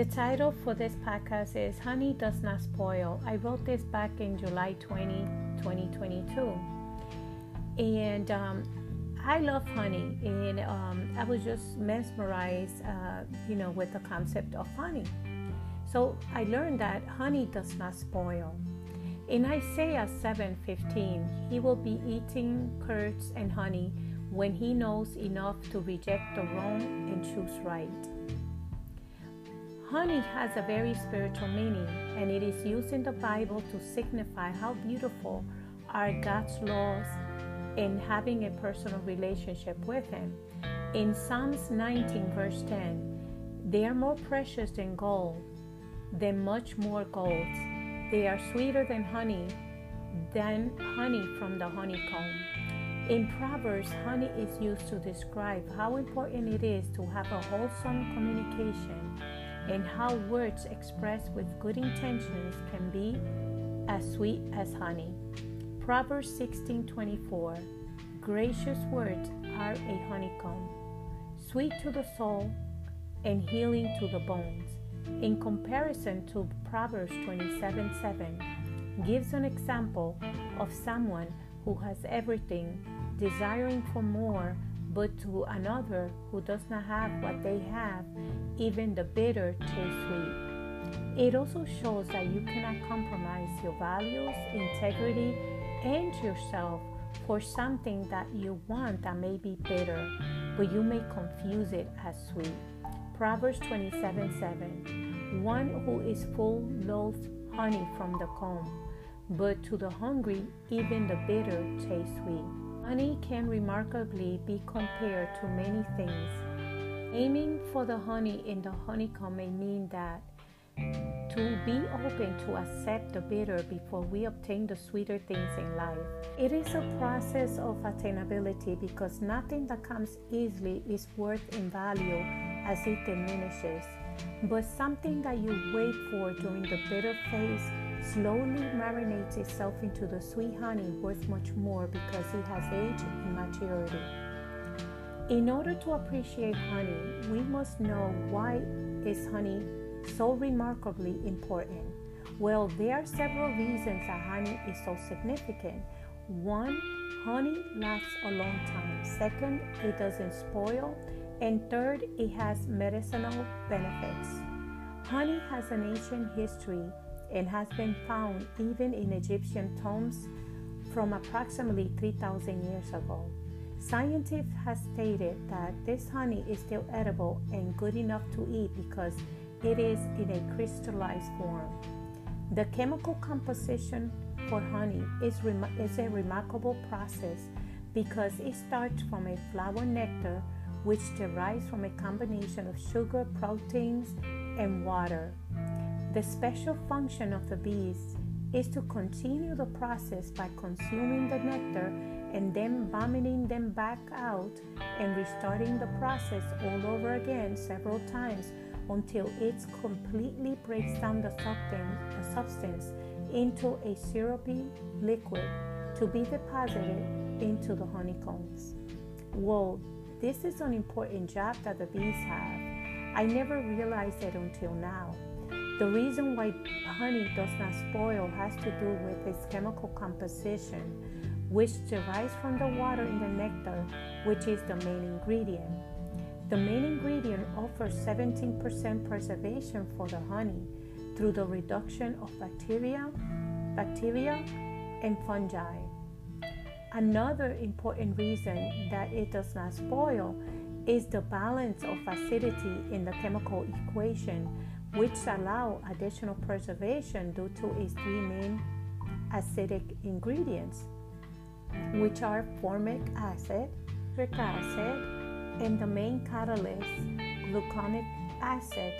The title for this podcast is Honey Does Not Spoil. I wrote this back in July 20, 2022. And um, I love honey, and um, I was just mesmerized, uh, you know, with the concept of honey. So I learned that honey does not spoil. In Isaiah 7:15, he will be eating curds and honey when he knows enough to reject the wrong and choose right. Honey has a very spiritual meaning, and it is used in the Bible to signify how beautiful are God's laws in having a personal relationship with Him. In Psalms 19, verse 10, they are more precious than gold, than much more gold. They are sweeter than honey, than honey from the honeycomb. In Proverbs, honey is used to describe how important it is to have a wholesome communication and how words expressed with good intentions can be as sweet as honey. Proverbs 16:24 Gracious words are a honeycomb, sweet to the soul and healing to the bones. In comparison to Proverbs 27:7 gives an example of someone who has everything desiring for more, but to another who does not have what they have, even the bitter tastes sweet. It also shows that you cannot compromise your values, integrity, and yourself for something that you want that may be bitter, but you may confuse it as sweet. Proverbs 27 7 One who is full loathes honey from the comb, but to the hungry, even the bitter tastes sweet. Honey can remarkably be compared to many things. Aiming for the honey in the honeycomb may mean that to be open to accept the bitter before we obtain the sweeter things in life. It is a process of attainability because nothing that comes easily is worth in value as it diminishes, but something that you wait for during the bitter phase slowly marinates itself into the sweet honey worth much more because it has aged in maturity. In order to appreciate honey, we must know why is honey so remarkably important. Well, there are several reasons that honey is so significant. One, honey lasts a long time. Second, it doesn't spoil. And third, it has medicinal benefits. Honey has an ancient history and has been found even in Egyptian tombs from approximately 3,000 years ago. Scientists have stated that this honey is still edible and good enough to eat because it is in a crystallized form. The chemical composition for honey is, rem- is a remarkable process because it starts from a flower nectar which derives from a combination of sugar, proteins, and water. The special function of the bees is to continue the process by consuming the nectar and then vomiting them back out and restarting the process all over again several times until it completely breaks down the substance, into a syrupy liquid to be deposited into the honeycombs. Whoa, this is an important job that the bees have. I never realized it until now. The reason why honey does not spoil has to do with its chemical composition, which derives from the water in the nectar, which is the main ingredient. The main ingredient offers 17% preservation for the honey through the reduction of bacteria, bacteria and fungi. Another important reason that it does not spoil is the balance of acidity in the chemical equation which allow additional preservation due to its three main acidic ingredients, which are formic acid, citric acid, and the main catalyst, gluconic acid.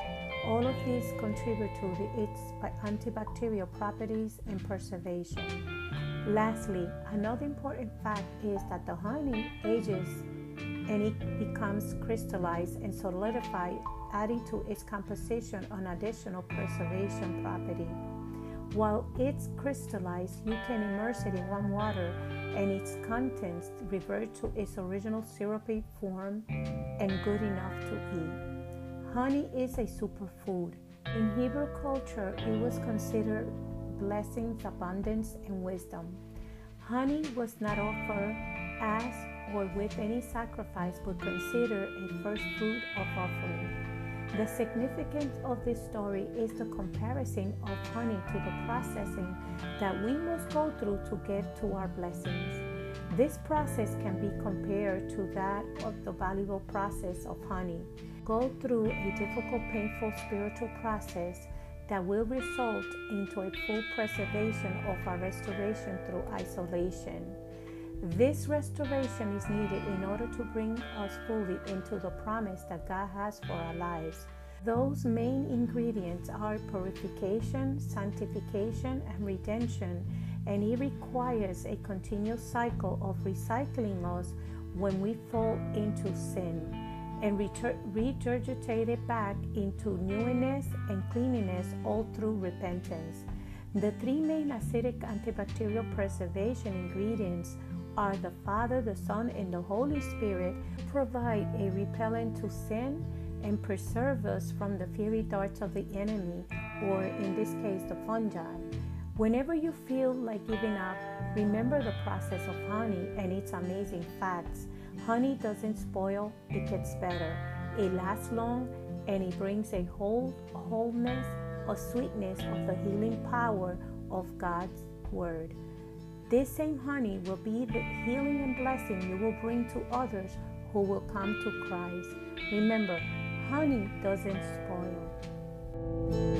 All of these contribute to its antibacterial properties and preservation. Lastly, another important fact is that the honey ages and it becomes crystallized and solidified adding to its composition an additional preservation property. While it's crystallized, you can immerse it in warm water and its contents revert to its original syrupy form and good enough to eat. Honey is a superfood In Hebrew culture, it was considered blessings, abundance, and wisdom. Honey was not offered as or with any sacrifice, but considered a first fruit of offering. The significance of this story is the comparison of honey to the processing that we must go through to get to our blessings. This process can be compared to that of the valuable process of honey. Go through a difficult, painful spiritual process that will result into a full preservation of our restoration through isolation. This restoration is needed in order to bring us fully into the promise that God has for our lives. Those main ingredients are purification, sanctification, and redemption, and it requires a continuous cycle of recycling us when we fall into sin and regurgitate it back into newness and cleanliness all through repentance. The three main acidic antibacterial preservation ingredients are the Father, the Son, and the Holy Spirit provide a repellent to sin and preserve us from the fiery darts of the enemy, or in this case, the fungi. Whenever you feel like giving up, remember the process of honey and its amazing facts. Honey doesn't spoil, it gets better. It lasts long and it brings a whole wholeness, a sweetness of the healing power of God's word. This same honey will be the healing and blessing you will bring to others who will come to Christ. Remember, honey doesn't spoil.